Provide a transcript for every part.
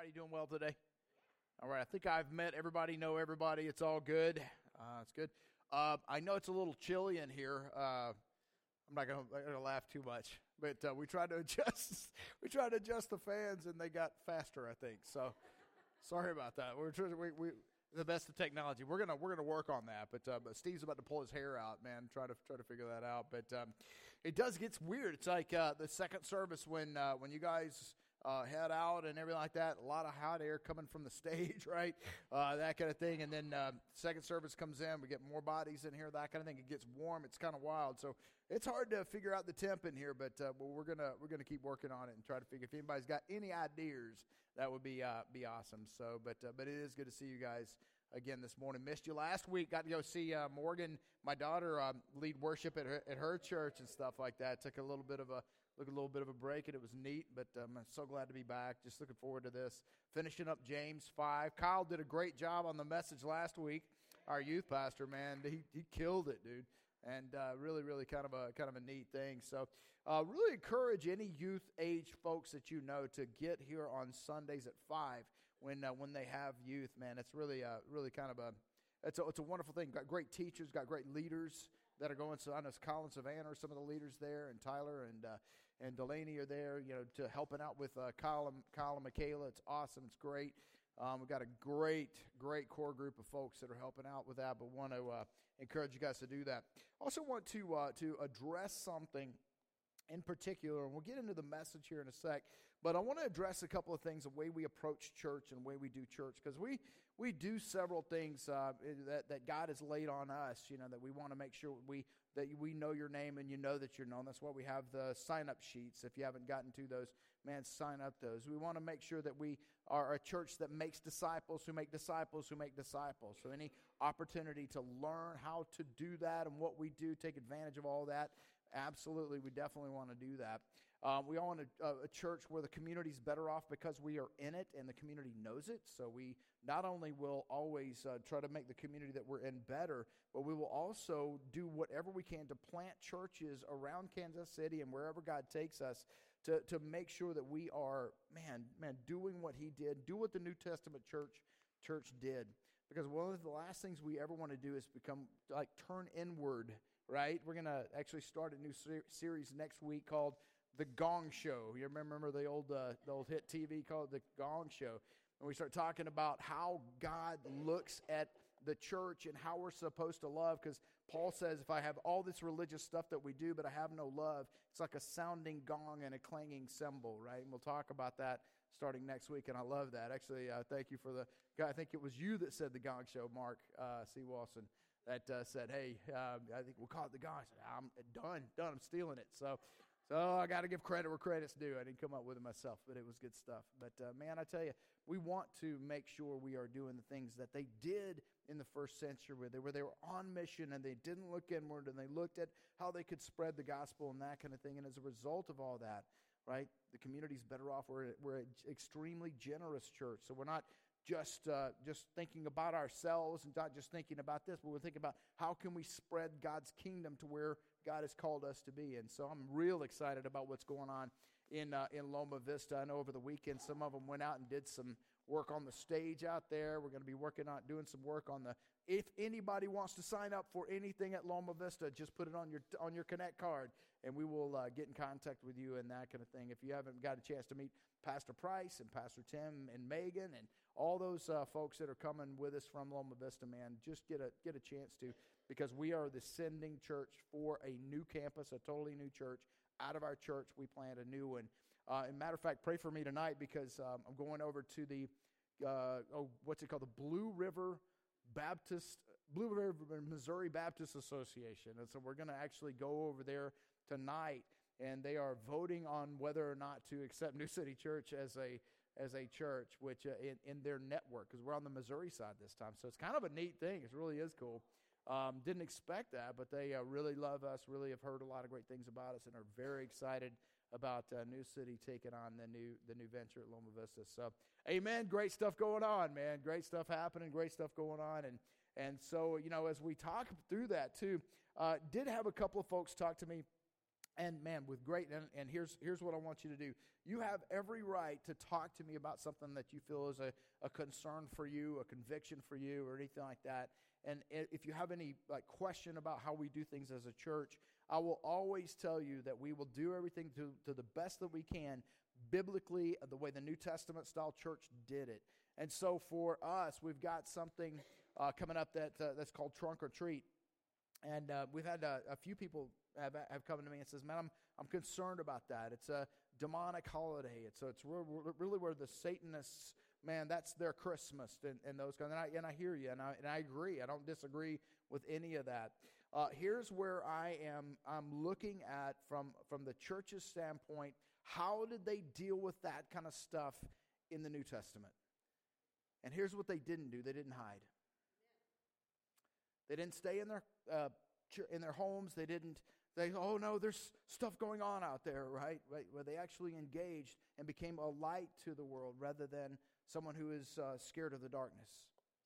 Everybody doing well today? All right, I think I've met everybody, know everybody. It's all good. Uh, it's good. Uh, I know it's a little chilly in here. Uh, I'm not going to laugh too much, but uh, we tried to adjust. we tried to adjust the fans, and they got faster. I think so. Sorry about that. We're we, we the best of technology. We're gonna we're gonna work on that. But, uh, but Steve's about to pull his hair out, man. Try to try to figure that out. But um, it does get weird. It's like uh, the second service when uh, when you guys uh, head out and everything like that. A lot of hot air coming from the stage, right? Uh, that kind of thing. And then uh, second service comes in, we get more bodies in here, that kind of thing. It gets warm. It's kind of wild. So it's hard to figure out the temp in here, but uh, well, we're gonna we're gonna keep working on it and try to figure. If anybody's got any ideas, that would be uh, be awesome. So, but uh, but it is good to see you guys again this morning. Missed you last week. Got to go see uh, Morgan, my daughter, um, lead worship at her, at her church and stuff like that. Took a little bit of a look a little bit of a break, and it was neat. But um, I'm so glad to be back. Just looking forward to this. Finishing up James five. Kyle did a great job on the message last week. Our youth pastor, man, he he killed it, dude and uh, really, really kind of a kind of a neat thing. So, uh, really encourage any youth age folks that you know to get here on Sundays at five when uh, when they have youth. Man, it's really uh, really kind of a it's a, it's a wonderful thing. Got great teachers, got great leaders that are going. So I know Colin Savannah some of the leaders there, and Tyler and uh, and Delaney are there. You know, to helping out with uh, Kyle, Kyle and Michaela. It's awesome. It's great. Um, we've got a great, great core group of folks that are helping out with that. But want to uh, encourage you guys to do that. Also, want to uh, to address something in particular, and we'll get into the message here in a sec, but I want to address a couple of things the way we approach church and the way we do church, because we, we do several things uh, that, that God has laid on us, you know, that we want to make sure we, that we know your name and you know that you're known. That's why we have the sign up sheets. If you haven't gotten to those, man, sign up those. We want to make sure that we are a church that makes disciples who make disciples who make disciples. So, any opportunity to learn how to do that and what we do, take advantage of all that Absolutely, we definitely want to do that. Um, we all want a, a, church where the community is better off because we are in it and the community knows it. So we not only will always uh, try to make the community that we're in better, but we will also do whatever we can to plant churches around Kansas City and wherever God takes us to, to make sure that we are, man, man, doing what He did, do what the New Testament church church did. Because one of the last things we ever want to do is become like turn inward right? We're going to actually start a new ser- series next week called The Gong Show. You remember the old, uh, the old hit TV called The Gong Show? And we start talking about how God looks at the church and how we're supposed to love. Because Paul says, if I have all this religious stuff that we do, but I have no love, it's like a sounding gong and a clanging cymbal, right? And we'll talk about that starting next week. And I love that. Actually, uh, thank you for the guy. I think it was you that said the Gong Show, Mark uh, C. Wilson that uh, said, "Hey, uh, I think we'll call it the gong." "I'm done, done. I'm stealing it." So, so I got to give credit where credit's due. I didn't come up with it myself, but it was good stuff. But uh, man, I tell you, we want to make sure we are doing the things that they did in the first century, where they were they were on mission and they didn't look inward and they looked at how they could spread the gospel and that kind of thing. And as a result of all that, right, the community's better off. We're we're an extremely generous church, so we're not just, uh, just thinking about ourselves and not just thinking about this, but we're thinking about how can we spread God's kingdom to where God has called us to be. And so I'm real excited about what's going on in, uh, in Loma Vista. I know over the weekend some of them went out and did some work on the stage out there. We're going to be working on doing some work on the. If anybody wants to sign up for anything at Loma Vista, just put it on your on your Connect card, and we will uh, get in contact with you and that kind of thing. If you haven't got a chance to meet Pastor Price and Pastor Tim and Megan and all those uh, folks that are coming with us from Loma Vista, man, just get a get a chance to because we are the sending church for a new campus, a totally new church. Out of our church, we plant a new one. Uh, and matter of fact, pray for me tonight because um, I'm going over to the uh, oh, what's it called? The Blue River Baptist, Blue River, Missouri Baptist Association. And so we're going to actually go over there tonight, and they are voting on whether or not to accept New City Church as a as a church, which uh, in, in their network, because we're on the Missouri side this time. So it's kind of a neat thing. It really is cool. Um, didn't expect that, but they uh, really love us, really have heard a lot of great things about us, and are very excited about uh, New City taking on the new the new venture at Loma Vista. So, amen. Great stuff going on, man. Great stuff happening. Great stuff going on, and and so you know as we talk through that too, uh, did have a couple of folks talk to me and man, with great, and, and here's, here's what I want you to do. You have every right to talk to me about something that you feel is a, a concern for you, a conviction for you, or anything like that. And if you have any like question about how we do things as a church, I will always tell you that we will do everything to, to the best that we can, biblically, the way the New Testament style church did it. And so for us, we've got something uh, coming up that uh, that's called Trunk or Treat. And uh, we've had a few people have, have come to me and says, "Man, I'm I'm concerned about that. It's a demonic holiday. It's a, it's really where the Satanists, man, that's their Christmas and, and those kind. And I and I hear you, and I and I agree. I don't disagree with any of that. Uh, here's where I am. I'm looking at from from the church's standpoint. How did they deal with that kind of stuff in the New Testament? And here's what they didn't do. They didn't hide. They didn't stay in their uh, in their homes. They didn't they, oh no, there's stuff going on out there, right? right? Where they actually engaged and became a light to the world rather than someone who is uh, scared of the darkness.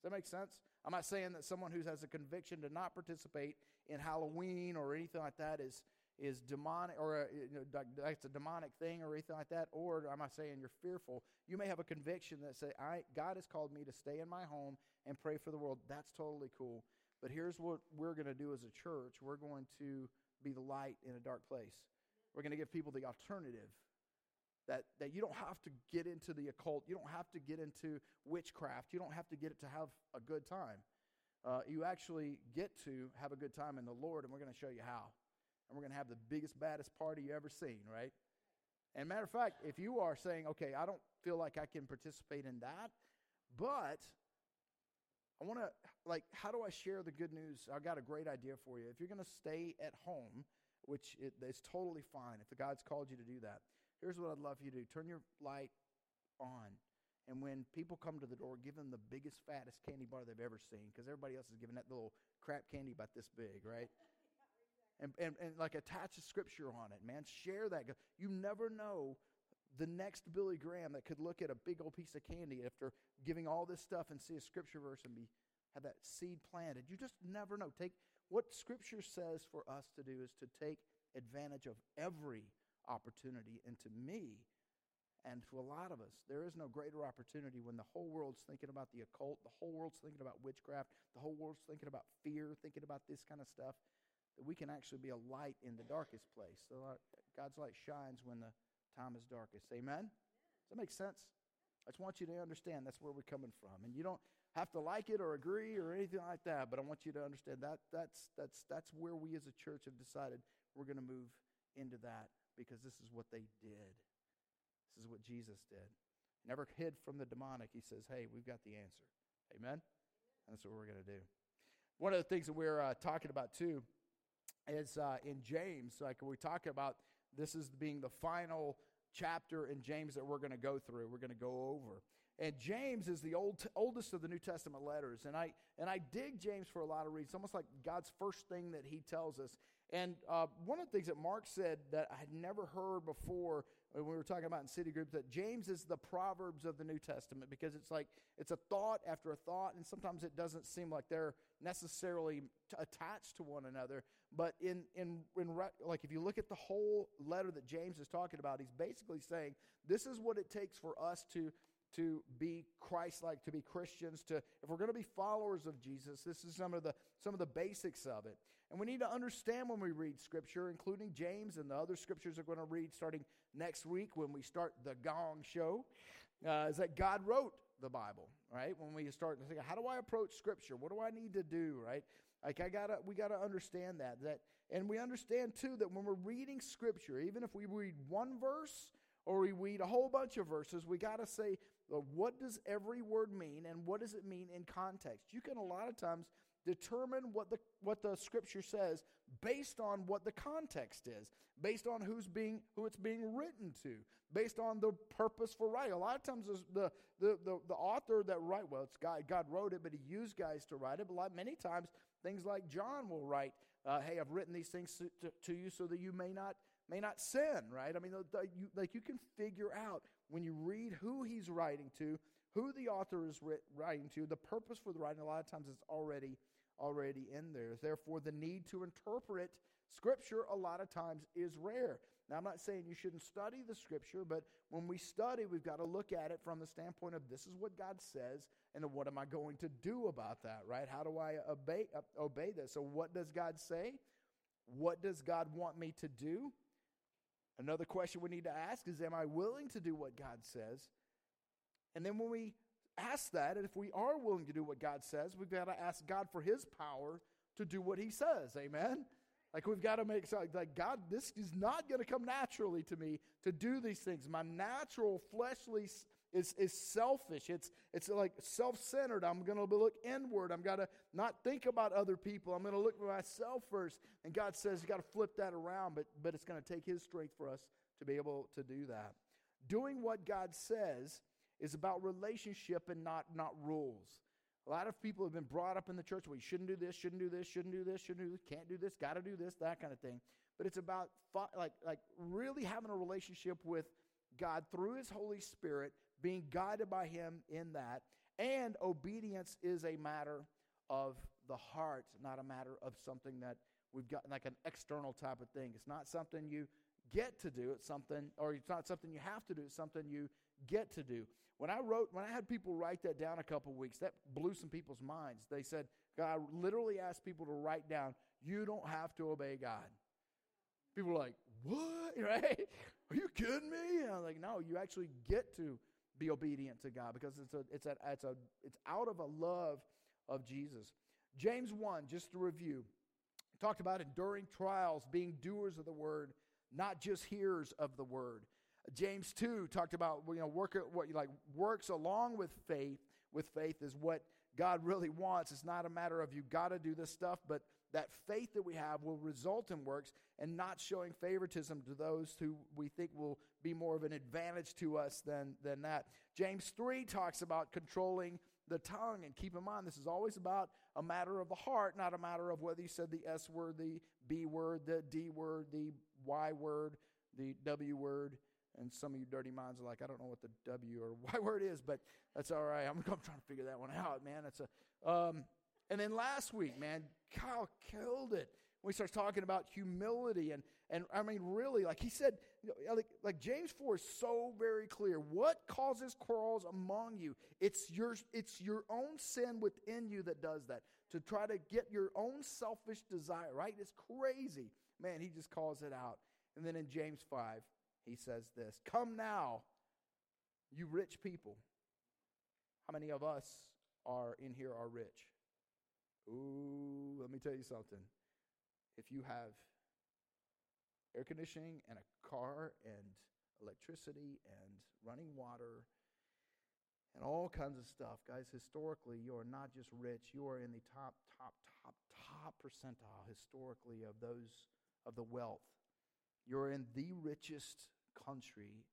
Does that make sense? I'm not saying that someone who has a conviction to not participate in Halloween or anything like that is is demonic or uh, you know, that's a demonic thing or anything like that. Or am I saying you're fearful? You may have a conviction that say, I, God has called me to stay in my home and pray for the world. That's totally cool. But here's what we're going to do as a church. We're going to be the light in a dark place. We're going to give people the alternative that, that you don't have to get into the occult. You don't have to get into witchcraft. You don't have to get it to have a good time. Uh, you actually get to have a good time in the Lord, and we're going to show you how. And we're going to have the biggest, baddest party you ever seen, right? And matter of fact, if you are saying, okay, I don't feel like I can participate in that, but I want to, like, how do I share the good news? I got a great idea for you. If you're going to stay at home, which it, is totally fine if the God's called you to do that, here's what I'd love you to do turn your light on. And when people come to the door, give them the biggest, fattest candy bar they've ever seen because everybody else is giving that little crap candy about this big, right? and, and, and like attach a scripture on it, man. Share that. You never know the next Billy Graham that could look at a big old piece of candy after giving all this stuff and see a scripture verse and be have that seed planted. You just never know. Take what scripture says for us to do is to take advantage of every opportunity. And to me, and to a lot of us, there is no greater opportunity when the whole world's thinking about the occult, the whole world's thinking about witchcraft, the whole world's thinking about fear, thinking about this kind of stuff, that we can actually be a light in the darkest place. So God's light shines when the time is darkest. Amen? Does that make sense? I just want you to understand that's where we're coming from. And you don't have to like it or agree or anything like that, but I want you to understand that that's, that's, that's where we as a church have decided we're going to move into that because this is what they did. This is what Jesus did. Never hid from the demonic. He says, hey, we've got the answer. Amen? That's what we're going to do. One of the things that we're uh, talking about too is uh, in James, like we talk about this is being the final chapter in James that we're going to go through. We're going to go over. And James is the old, oldest of the New Testament letters. And I, and I dig James for a lot of reasons. Almost like God's first thing that he tells us. And uh, one of the things that Mark said that I had never heard before when we were talking about in city groups that James is the Proverbs of the New Testament because it's like it's a thought after a thought, and sometimes it doesn't seem like they're necessarily t- attached to one another. But in, in, in re- like if you look at the whole letter that James is talking about, he's basically saying this is what it takes for us to to be Christ-like, to be Christians, to if we're going to be followers of Jesus, this is some of the some of the basics of it. And we need to understand when we read Scripture, including James and the other scriptures we're going to read starting next week when we start the Gong Show, uh, is that God wrote the Bible, right? When we start to think, how do I approach Scripture? What do I need to do, right? Like I gotta, we gotta understand that. That, and we understand too that when we're reading Scripture, even if we read one verse or we read a whole bunch of verses, we gotta say, what does every word mean, and what does it mean in context? You can a lot of times determine what the, what the scripture says based on what the context is, based on who's being, who it's being written to, based on the purpose for writing. A lot of times the, the, the, the author that write, well, it's God, God wrote it, but he used guys to write it. But like many times, things like John will write, uh, hey, I've written these things to, to, to, you so that you may not, may not sin, right? I mean, like you can figure out when you read who he's writing to, who the author is writing to, the purpose for the writing, a lot of times it's already already in there. Therefore, the need to interpret Scripture, a lot of times, is rare. Now, I'm not saying you shouldn't study the Scripture, but when we study, we've got to look at it from the standpoint of this is what God says, and what am I going to do about that, right? How do I obey, obey this? So, what does God say? What does God want me to do? Another question we need to ask is Am I willing to do what God says? And then when we ask that, and if we are willing to do what God says, we've got to ask God for His power to do what He says. Amen? Like we've got to make like God, this is not going to come naturally to me to do these things. My natural fleshly is, is selfish. It's, it's like self centered. I'm going to look inward. I'm going to not think about other people. I'm going to look for myself first. And God says you got to flip that around, but, but it's going to take His strength for us to be able to do that. Doing what God says is about relationship and not, not rules. A lot of people have been brought up in the church, well, you shouldn't do this, shouldn't do this, shouldn't do this, shouldn't do this, can't do this, got to do this, that kind of thing. But it's about like, like really having a relationship with God through His Holy Spirit being guided by Him in that. And obedience is a matter of the heart, not a matter of something that we've got like an external type of thing. It's not something you get to do, it's something, or it's not something you have to do, it's something you get to do. When I wrote, when I had people write that down a couple weeks, that blew some people's minds. They said, God literally asked people to write down, you don't have to obey God. People were like, what? Right? Are you kidding me? And I was like, no, you actually get to be obedient to God because it's a, it's a, it's a, it's out of a love of Jesus. James 1, just to review, talked about enduring trials, being doers of the word, not just hearers of the word. James 2 talked about you know work what like works along with faith with faith is what God really wants. It's not a matter of you got to do this stuff, but that faith that we have will result in works and not showing favoritism to those who we think will be more of an advantage to us than, than that. James 3 talks about controlling the tongue. And keep in mind, this is always about a matter of the heart, not a matter of whether you said the S word, the B word, the D word, the Y word, the W word. And some of you dirty minds are like, I don't know what the W or Y word is, but that's all right. I'm, I'm trying to figure that one out, man. That's a, um, and then last week, man, Kyle killed it when he starts talking about humility. And, and I mean, really, like he said, like, like James 4 is so very clear. What causes quarrels among you? It's your, it's your own sin within you that does that. To try to get your own selfish desire, right? It's crazy. Man, he just calls it out. And then in James 5, he says this Come now, you rich people. How many of us are in here are rich? Ooh, let me tell you something. If you have air conditioning and a car and electricity and running water and all kinds of stuff, guys, historically, you are not just rich, you are in the top, top, top, top percentile historically of those of the wealth. You're in the richest country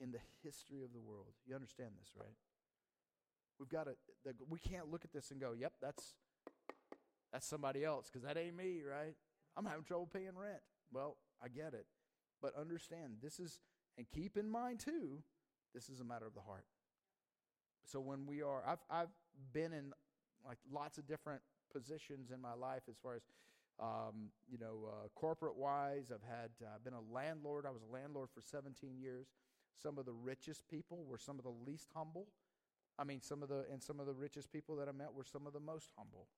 in the history of the world. You understand this, right? We've got to, we can't look at this and go, yep, that's, that's somebody else, because that ain't me, right? I'm having trouble paying rent. Well, I get it. But understand, this is, and keep in mind too, this is a matter of the heart. So when we are, I've, I've been in like lots of different positions in my life as far as, um, you know, uh, corporate wise. I've had, uh, been a landlord. I was a landlord for 17 years. Some of the richest people were some of the least humble. I mean, some of the and some of the richest people that I met were some of the most humble.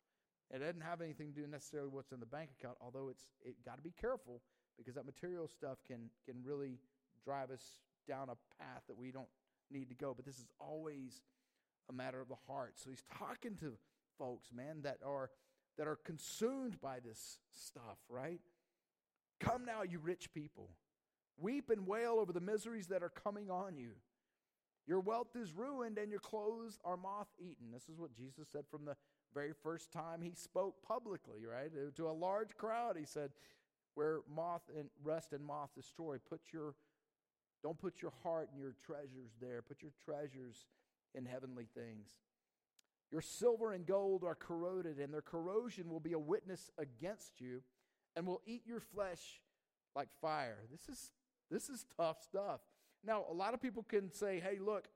It doesn't have anything to do necessarily with what's in the bank account, although it's it got to be careful because that material stuff can can really drive us down a path that we don't need to go. But this is always a matter of the heart. So he's talking to folks, man, that are that are consumed by this stuff, right? Come now, you rich people. Weep and wail over the miseries that are coming on you. Your wealth is ruined and your clothes are moth eaten. This is what Jesus said from the very first time he spoke publicly, right? Uh, to a large crowd, he said, Where moth and rust and moth destroy, put your don't put your heart and your treasures there. Put your treasures in heavenly things. Your silver and gold are corroded, and their corrosion will be a witness against you and will eat your flesh like fire. This is this is tough stuff. Now, a lot of people can say, hey, look,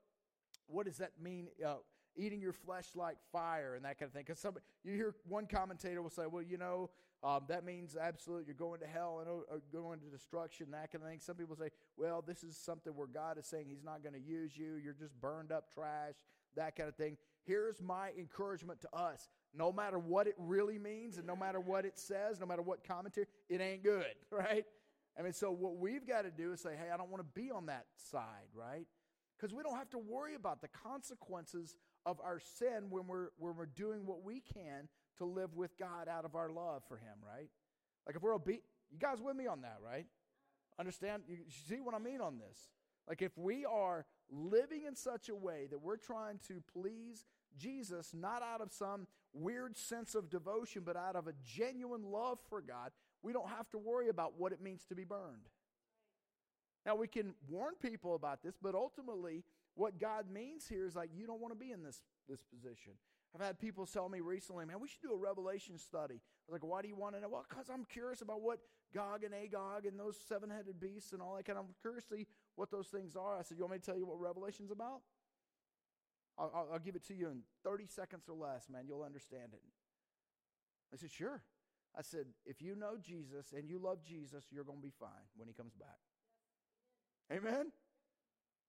what does that mean? Uh, eating your flesh like fire and that kind of thing. Because you hear one commentator will say, well, you know, Um, that means absolutely you're going to hell and uh, going to destruction, that kind of thing. Some people say, well, this is something where God is saying He's not going to use you. You're just burned up trash, that kind of thing. Here's my encouragement to us no matter what it really means and no matter what it says, no matter what commentary, it ain't good, right? I mean, so what we've got to do is say, hey, I don't want to be on that side, right? Because we don't have to worry about the consequences of our sin when we're, when we're doing what we can to live with God out of our love for Him, right? Like if we're obedient, you guys with me on that, right? Understand? You see what I mean on this? Like if we are living in such a way that we're trying to please Jesus, not out of some weird sense of devotion, but out of a genuine love for God, we don't have to worry about what it means to be burned. Now, we can warn people about this, but ultimately, what God means here is like, you don't want to be in this, this position. I've had people tell me recently, man, we should do a revelation study. I was like, why do you want to know? Well, because I'm curious about what Gog and Magog and those seven headed beasts and all that kind of, I'm curious to see what those things are. I said, you want me to tell you what Revelation's about? I'll, I'll, give it to you in 30 seconds or less, man. You'll understand it. I said, sure. I said, if you know Jesus and you love Jesus, you're going to be fine when he comes back. Amen?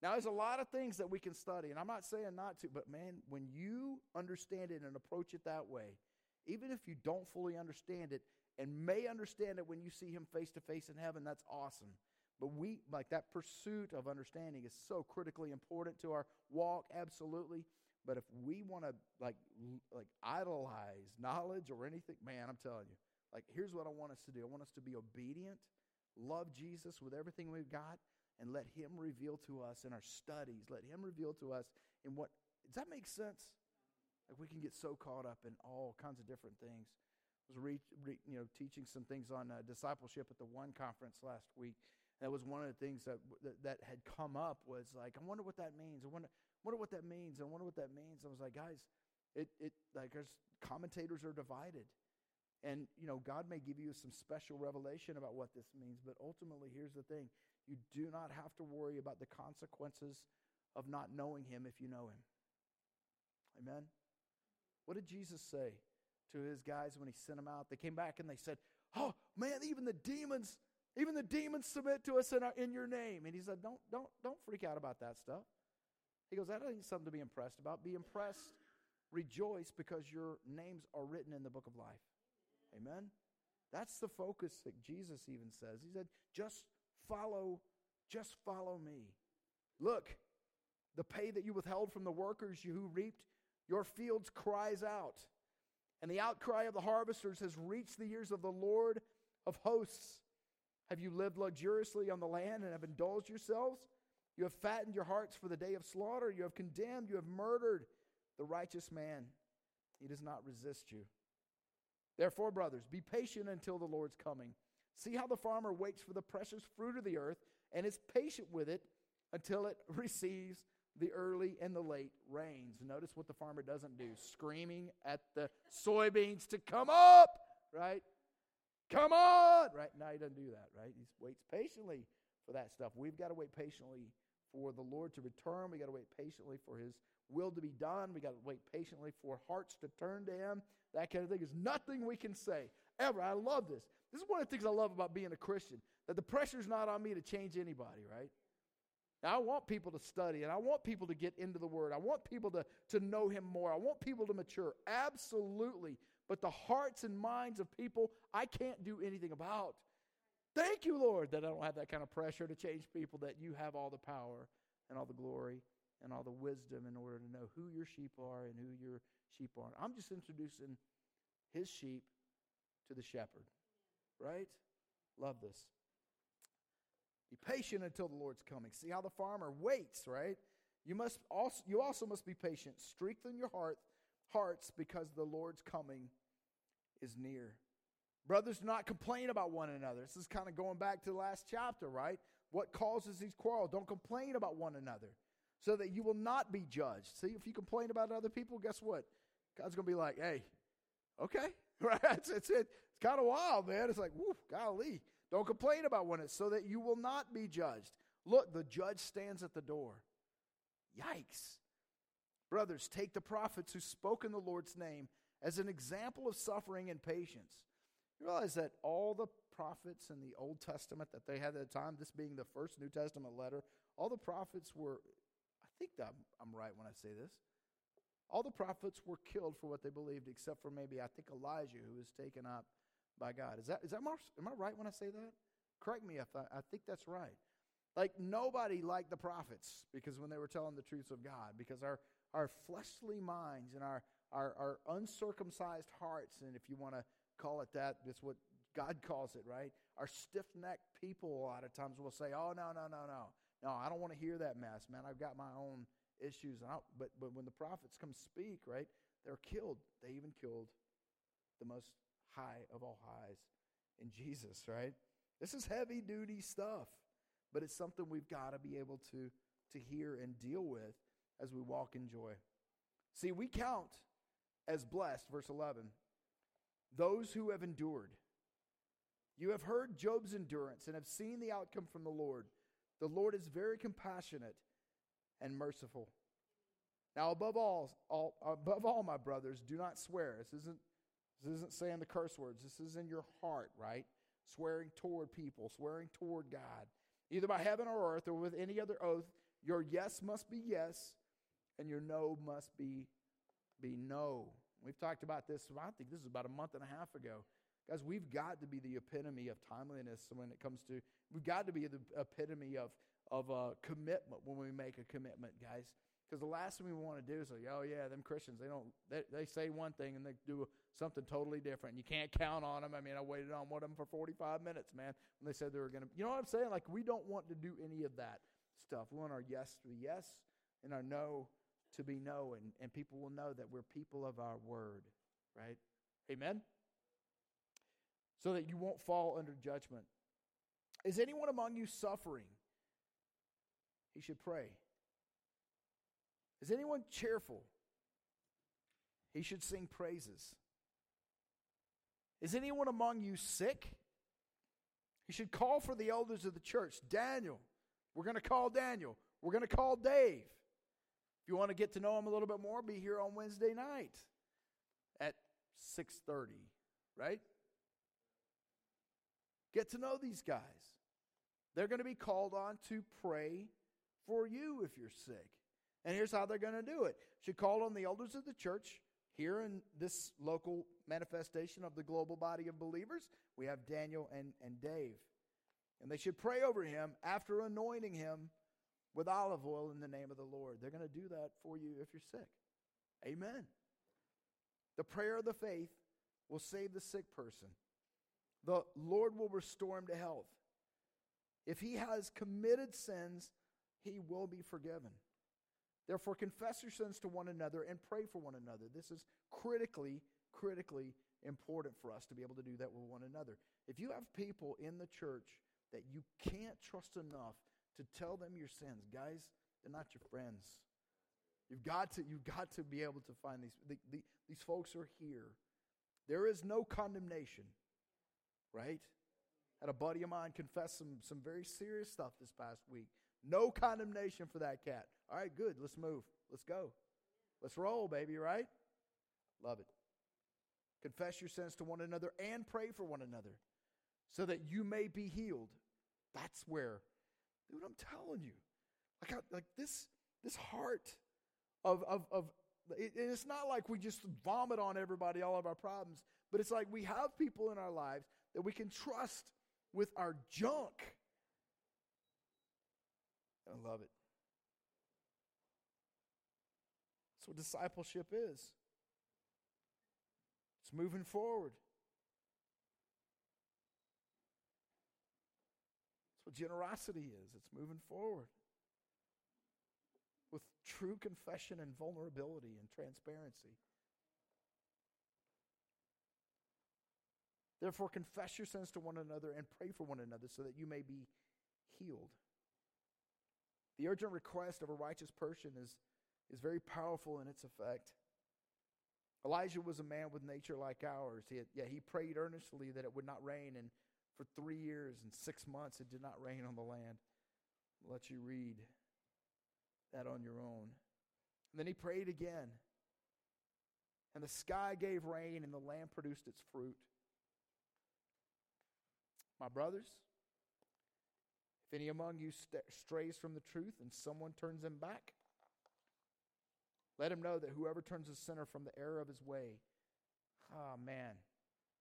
Now, there's a lot of things that we can study, and I'm not saying not to, but man, when you understand it and approach it that way, even if you don't fully understand it and may understand it when you see him face to face in heaven, that's awesome. But we, like that pursuit of understanding is so critically important to our walk, absolutely. But if we want to like like idolize knowledge or anything, man, I'm telling you, like here's what I want us to do. I want us to be obedient, love Jesus with everything we've got, and let Him reveal to us in our studies. Let Him reveal to us in what does that make sense? Like we can get so caught up in all kinds of different things. I was re, re, you know teaching some things on uh, discipleship at the one conference last week, that was one of the things that, that, that had come up was like, I wonder what that means. I wonder, wonder what that means. I wonder what that means. I was like, guys, it, it like there's commentators are divided. And, you know, God may give you some special revelation about what this means, but ultimately, here's the thing you do not have to worry about the consequences of not knowing Him if you know Him. Amen? What did Jesus say to his guys when he sent them out? They came back and they said, Oh, man, even the demons even the demons submit to us in, our, in your name. And he said, don't, don't, don't freak out about that stuff. He goes, that ain't something to be impressed about. Be impressed, rejoice, because your names are written in the book of life. Amen? That's the focus that Jesus even says. He said, just follow, just follow me. Look, the pay that you withheld from the workers who reaped your fields cries out. And the outcry of the harvesters has reached the ears of the Lord of hosts. Have you lived luxuriously on the land and have indulged yourselves? You have fattened your hearts for the day of slaughter. You have condemned, you have murdered the righteous man. He does not resist you. Therefore, brothers, be patient until the Lord's coming. See how the farmer waits for the precious fruit of the earth and is patient with it until it receives the early and the late rains. Notice what the farmer doesn't do screaming at the soybeans to come up, right? Come on! Right? now, he doesn't do that, right? He waits patiently for that stuff. We've got to wait patiently for the Lord to return. We've got to wait patiently for his will to be done. We've got to wait patiently for hearts to turn to him. That kind of thing is nothing we can say ever. I love this. This is one of the things I love about being a Christian, that the pressure's not on me to change anybody, right? Now, I want people to study and I want people to get into the Word. I want people to, to know Him more. I want people to mature. Absolutely. But the hearts and minds of people, I can't do anything about. Thank you, Lord, that I don't have that kind of pressure to change people, that you have all the power and all the glory and all the wisdom in order to know who your sheep are and who your sheep aren't. I'm just introducing his sheep to the shepherd, right? Love this. Be patient until the Lord's coming. See how the farmer waits, right? You must also you also must be patient. Strengthen your heart hearts because the Lord's coming is near. Brothers, do not complain about one another. This is kind of going back to the last chapter, right? What causes these quarrels? Don't complain about one another so that you will not be judged. See, if you complain about other people, guess what? God's going to be like, hey, okay, right? It's, it's, it's kind of wild, man. It's like, whoo, golly. Don't complain about one It's so that you will not be judged. Look, the judge stands at the door. Yikes. Brothers, take the prophets who spoke in the Lord's name as an example of suffering and patience. You realize that all the prophets in the Old Testament that they had at the time, this being the first New Testament letter, all the prophets were, think that I'm right when I say this, all the prophets were killed for what they believed, except for maybe, I think, Elijah, who was taken up by God. Is that, is that am I right when I say that? Correct me if I, I think that's right. Like nobody liked the prophets because when they were telling the truths of God, because our, our fleshly minds and our, our, our uncircumcised hearts, and if you want to call it that, that's what God calls it, right? Our stiff necked people, a lot of times, will say, Oh, no, no, no, no. No, I don't want to hear that mess, man. I've got my own issues. but, but when the prophets come speak, right, they're killed. They even killed the most high of all highs in Jesus, right? This is heavy duty stuff, but it's something we've got to be able to, to hear and deal with as we walk in joy. See, we count as blessed, verse 11, those who have endured. You have heard Job's endurance and have seen the outcome from the Lord. The Lord is very compassionate and merciful. Now, above all, all, above all, my brothers, do not swear. This isn't, this isn't saying the curse words. This is in your heart, right? Swearing toward people, swearing toward God, either by heaven or earth or with any other oath. Your yes must be yes, and your no must be be no. We've talked about this. I think this is about a month and a half ago. Guys, we've got to be the epitome of timeliness when it comes to. We've got to be the epitome of of a commitment when we make a commitment, guys. Because the last thing we want to do is like, oh yeah, them Christians, they don't, they, they say one thing and they do something totally different. You can't count on them. I mean, I waited on one of them for 45 minutes, man, when they said they were going to, you know what I'm saying? Like, we don't want to do any of that stuff. We want our yes to be yes and our no to be no, and, and people will know that we're people of our word, right? Amen? So that you won't fall under judgment. Is anyone among you suffering? he should pray. Is anyone cheerful? He should sing praises. Is anyone among you sick? He should call for the elders of the church. Daniel. We're going to call Daniel. We're going to call Dave. If you want to get to know him a little bit more, be here on Wednesday night at 6:30, right? Get to know these guys. They're going to be called on to pray for you if you're sick. And here's how they're going to do it. Should call on the elders of the church here in this local manifestation of the global body of believers. We have Daniel and, and Dave. And they should pray over him after anointing him with olive oil in the name of the Lord. They're going to do that for you if you're sick. Amen. The prayer of the faith will save the sick person. The Lord will restore him to health. If he has committed sins, he will be forgiven. Therefore, confess your sins to one another and pray for one another. This is critically, critically important for us to be able to do that with one another. If you have people in the church that you can't trust enough to tell them your sins, guys, they're not your friends. You've got to, you've got to be able to find these. The, the, these folks are here. There is no condemnation, right? Had a buddy of mine confess some, some very serious stuff this past week. No condemnation for that cat. All right, good. Let's move. Let's go. Let's roll, baby, right? Love it. Confess your sins to one another and pray for one another so that you may be healed. That's where, dude, I'm telling you. Like, I, like this, this heart of, of, of it, it's not like we just vomit on everybody all of our problems, but it's like we have people in our lives that we can trust with our junk. I love it. That's what discipleship is. It's moving forward. That's what generosity is. It's moving forward with true confession and vulnerability and transparency. Therefore, confess your sins to one another and pray for one another so that you may be healed. The urgent request of a righteous person is, is very powerful in its effect. Elijah was a man with nature like ours. Had, yeah, he prayed earnestly that it would not rain, and for three years and six months it did not rain on the land. I'll let you read that on your own. And then he prayed again. And the sky gave rain, and the land produced its fruit. My brothers, if any among you st- strays from the truth and someone turns him back, let him know that whoever turns a sinner from the error of his way, ah, oh, man.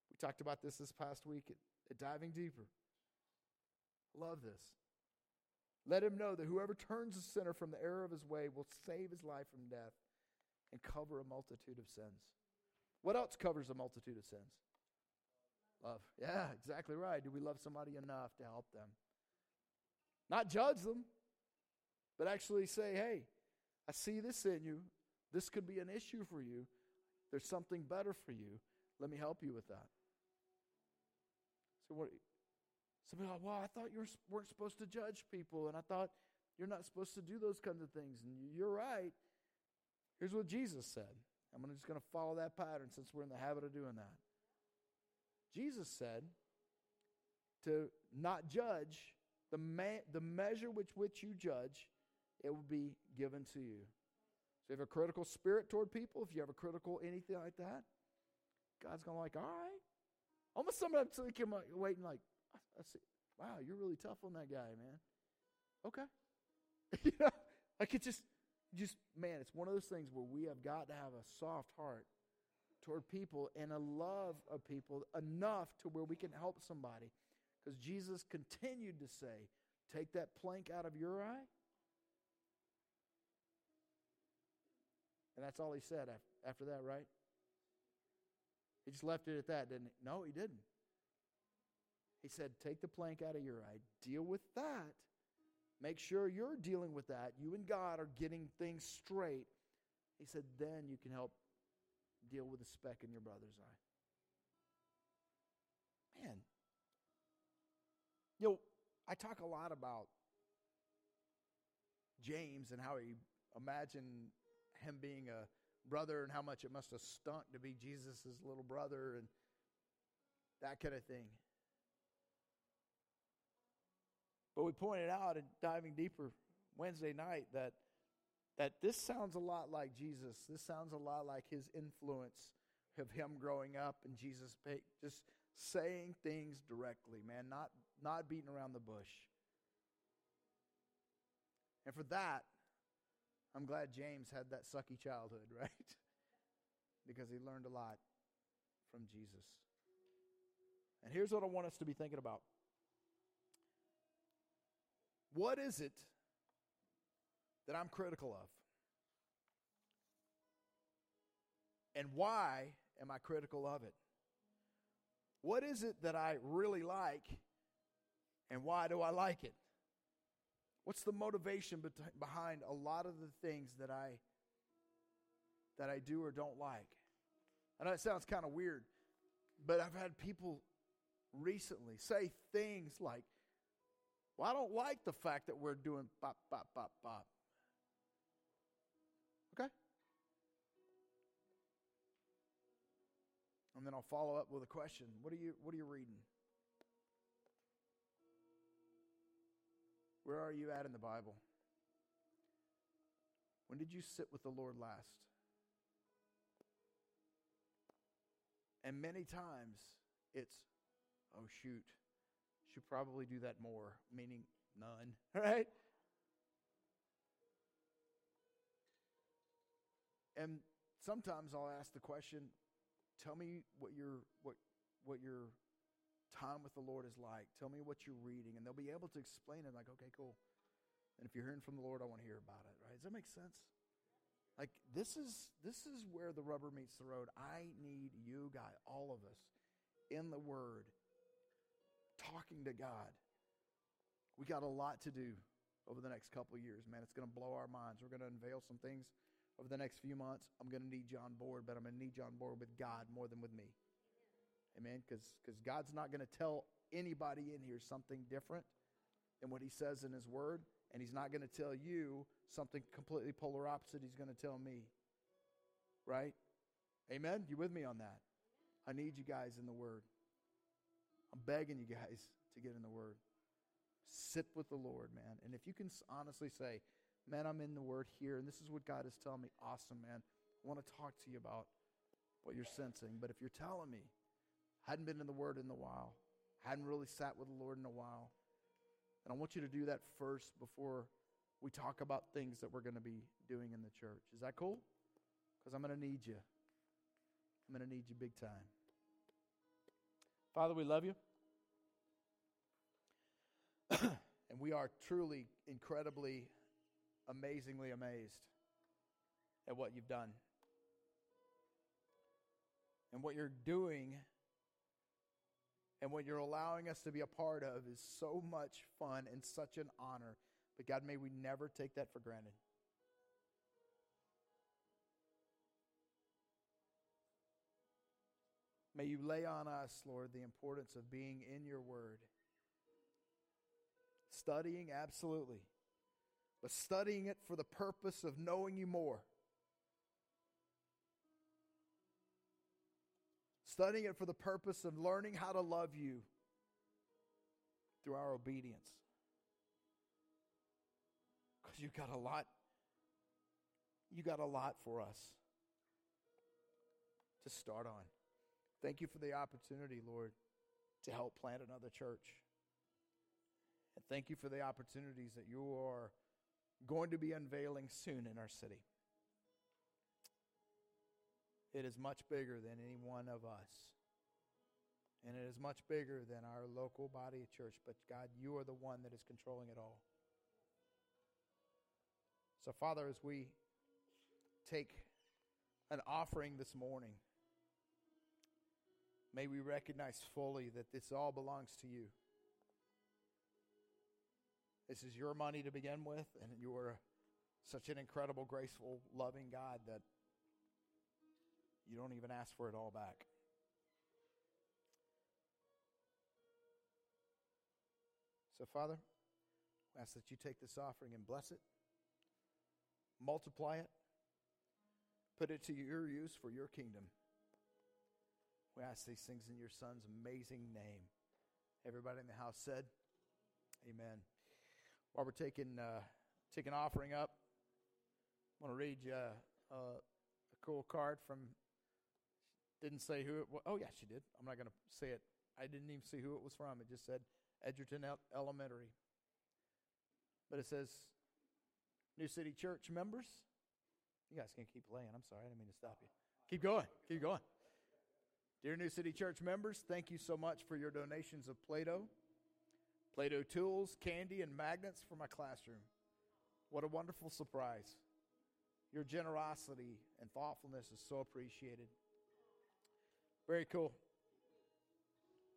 We talked about this this past week at, at Diving Deeper. Love this. Let him know that whoever turns a sinner from the error of his way will save his life from death and cover a multitude of sins. What else covers a multitude of sins? Love. Yeah, exactly right. Do we love somebody enough to help them? Not judge them, but actually say, hey, I see this in you. This could be an issue for you. There's something better for you. Let me help you with that. So what? Somebody like, well, I thought you weren't supposed to judge people, and I thought you're not supposed to do those kinds of things. And you're right. Here's what Jesus said. I'm just going to follow that pattern since we're in the habit of doing that. Jesus said to not judge the, the measure which which you judge, it will be given to you. So if you have a critical spirit toward people, if you have a critical anything like that, God's going to like, all right. Almost sometimes I'm waiting like, I see, wow, you're really tough on that guy, man. Okay. you know, like it just, just, man, it's one of those things where we have got to have a soft heart toward people and a love of people enough to where we can help somebody. Because Jesus continued to say, Take that plank out of your eye. And that's all he said after that, right? He just left it at that, didn't he? No, he didn't. He said, Take the plank out of your eye, deal with that. Make sure you're dealing with that. You and God are getting things straight. He said, Then you can help deal with a speck in your brother's eye. Man, you know, I talk a lot about James and how he imagined him being a brother and how much it must have stunk to be Jesus' little brother and that kind of thing. But we pointed out in diving deeper Wednesday night that that this sounds a lot like Jesus. This sounds a lot like his influence of him growing up and Jesus just saying things directly, man, not not beating around the bush. And for that, I'm glad James had that sucky childhood, right? because he learned a lot from Jesus. And here's what I want us to be thinking about. What is it that I'm critical of? And why am I critical of it? What is it that I really like and why do I like it? What's the motivation behind a lot of the things that I that I do or don't like? I know it sounds kind of weird, but I've had people recently say things like, "Well, I don't like the fact that we're doing pop pop pop pop." And then I'll follow up with a question. What are you what are you reading? Where are you at in the Bible? When did you sit with the Lord last? And many times it's, oh, shoot, should probably do that more, meaning none, right? And sometimes I'll ask the question, tell me what your what what your time with the Lord is like. Tell me what you're reading. And they'll be able to explain it like, okay, cool. And if you're hearing from the Lord, I want to hear about it, right? Does that make sense? Like this is this is where the rubber meets the road. I need you guys, all of us, in the Word, talking to God. We got a lot to do over the next couple years, man. It's going to blow our minds. We're going to unveil some things over the next few months. I'm going to need you on board, but I'm going to need you on board with God more than with me. Amen. Because God's not going to tell anybody in here something different than what He says in His Word, and He's not going to tell you something completely polar opposite. He's going to tell me. Right? Amen. You with me on that? I need you guys in the Word. I'm begging you guys to get in the Word. Sit with the Lord, man. And if you can honestly say, man, I'm in the Word here, and this is what God is telling me, awesome, man. I want to talk to you about what you're sensing. But if you're telling me, hadn't been in the Word in a while, hadn't really sat with the Lord in a while. And I want you to do that first before we talk about things that we're going to be doing in the church. Is that cool? Because I'm going to need you. I'm going to need you big time. Father, we love you. and we are truly incredibly, amazingly amazed at what you've done. And what you're doing and what you're allowing us to be a part of is so much fun and such an honor. But God, may we never take that for granted. May you lay on us, Lord, the importance of being in your word. Studying, absolutely. But studying it for the purpose of knowing you more. Studying it for the purpose of learning how to love you through our obedience. Because you got a lot, you got a lot for us to start on. Thank you for the opportunity, Lord, to help plant another church. And thank you for the opportunities that you are going to be unveiling soon in our city. It is much bigger than any one of us. And it is much bigger than our local body of church. But God, you are the one that is controlling it all. So, Father, as we take an offering this morning, may we recognize fully that this all belongs to you. This is your money to begin with, and you are such an incredible, graceful, loving God that you don't even ask for it all back. So, Father, I ask that you take this offering and bless it, multiply it, put it to your use for your kingdom. We ask these things in your Son's amazing name. Everybody in the house said, Amen. While we're taking uh, taking offering up, I want to read you uh, uh, a cool card from. Didn't say who it was. Oh yeah, she did. I'm not going to say it. I didn't even see who it was from. It just said Edgerton Elementary. But it says, New City Church members. You guys can keep playing. I'm sorry, I didn't mean to stop you. Keep going. Keep going. Dear New City Church members, thank you so much for your donations of Play Doh, Play Doh tools, candy, and magnets for my classroom. What a wonderful surprise. Your generosity and thoughtfulness is so appreciated. Very cool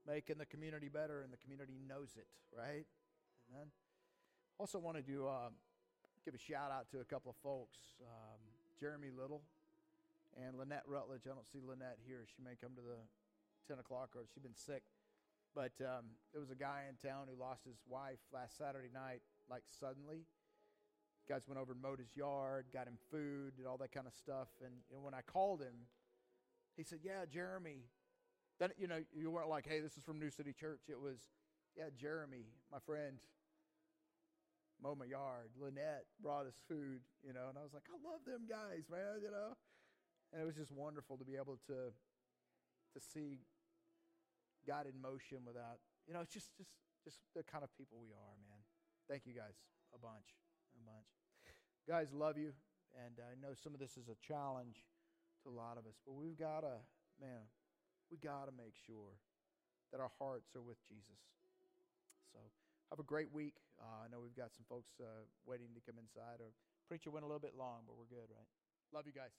making the community better, and the community knows it, right? Amen. Also, wanted to uh, give a shout out to a couple of folks um, Jeremy Little and Lynette Rutledge. I don't see Lynette here. She may come to the 10 o'clock, or she's been sick. But um, there was a guy in town who lost his wife last Saturday night, like suddenly. Guys went over and mowed his yard, got him food, did all that kind of stuff. And know, when I called him, he said, Yeah, Jeremy, then, you know, you weren't like, hey, this is from New City Church. It was, yeah, Jeremy, my friend, mow my yard. Lynette brought us food, you know, and I was like, I love them guys, man, you know. And it was just wonderful to be able to to see God in motion without, you know, it's just just just the kind of people we are, man. Thank you guys a bunch, a bunch. Guys, love you, and I know some of this is a challenge to a lot of us, but we've got to, man, we got to make sure that our hearts are with Jesus. So have a great week. Uh, I know we've got some folks uh, waiting to come inside. Or preacher went a little bit long, but we're good, right? Love you guys.